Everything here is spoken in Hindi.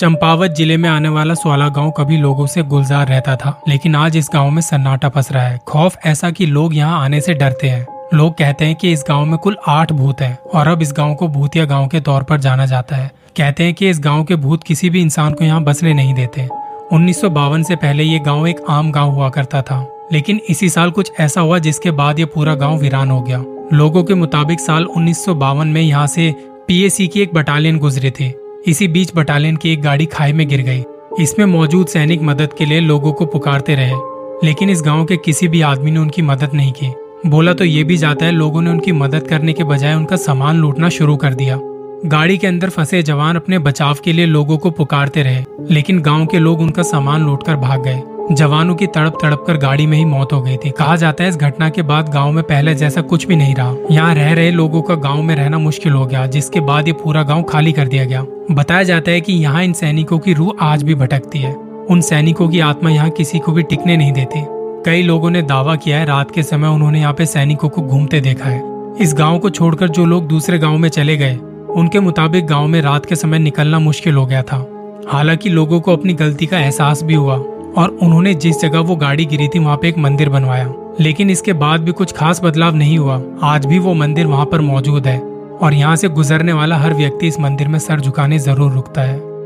चंपावत ज़िले में आने वाला सोलह गाँव कभी लोगों से गुलजार रहता था, लेकिन आज इस गाँव में सन्नाटा पस रहा है। खौफ ऐसा कि लोग यहाँ आने से डरते हैं। लोग कहते हैं कि इस गाँव में कुल आठ भूत हैं, और अब इस गाँव को भूतिया गाँव के तौर पर जाना जाता है। कहते हैं कि इस गाँव के भूत किसी भी इंसान को यहाँ बसने नहीं देते। उन्नीस सौ बावन से पहले ये गाँव एक आम गाँव हुआ करता था, लेकिन इसी साल कुछ ऐसा हुआ जिसके बाद ये पूरा गाँव वीरान हो गया। लोगों के मुताबिक साल उन्नीस सौ बावन में यहाँ से पीएसी की एक बटालियन गुजरी थी। इसी बीच बटालियन की एक गाड़ी खाई में गिर गई। इसमें मौजूद सैनिक मदद के लिए लोगों को पुकारते रहे, लेकिन इस गाँव के किसी भी आदमी ने उनकी मदद नहीं की। बोला तो ये भी जाता है, लोगों ने उनकी मदद करने के बजाय उनका सामान लूटना शुरू कर दिया। गाड़ी के अंदर फंसे जवान अपने बचाव के लिए लोगों को पुकारते रहे, लेकिन गाँव के लोग उनका सामान लूटकर भाग गए। जवानों की तड़प तड़प कर गाड़ी में ही मौत हो गई थी। कहा जाता है इस घटना के बाद गाँव में पहले जैसा कुछ भी नहीं रहा। यहाँ रह रहे लोगों का गाँव में रहना मुश्किल हो गया, जिसके बाद ये पूरा गाँव खाली कर दिया गया। बताया जाता है कि यहाँ इन सैनिकों की रूह आज भी भटकती है। उन सैनिकों की आत्मा यहाँ किसी को भी टिकने नहीं देती। कई लोगों ने दावा किया है, रात के समय उन्होंने यहाँ पे सैनिकों को घूमते देखा है। इस गाँव को छोड़कर जो लोग दूसरे गाँव में चले गए, उनके मुताबिक गाँव में रात के समय निकलना मुश्किल हो गया था। हालाँकि लोगों को अपनी गलती का एहसास भी हुआ। और उन्होंने जिस जगह वो गाड़ी गिरी थी वहाँ पे एक मंदिर बनवाया। लेकिन इसके बाद भी कुछ खास बदलाव नहीं हुआ। आज भी वो मंदिर वहाँ पर मौजूद है। और यहाँ से गुजरने वाला हर व्यक्ति इस मंदिर में सर झुकाने ज़रूर रुकता है।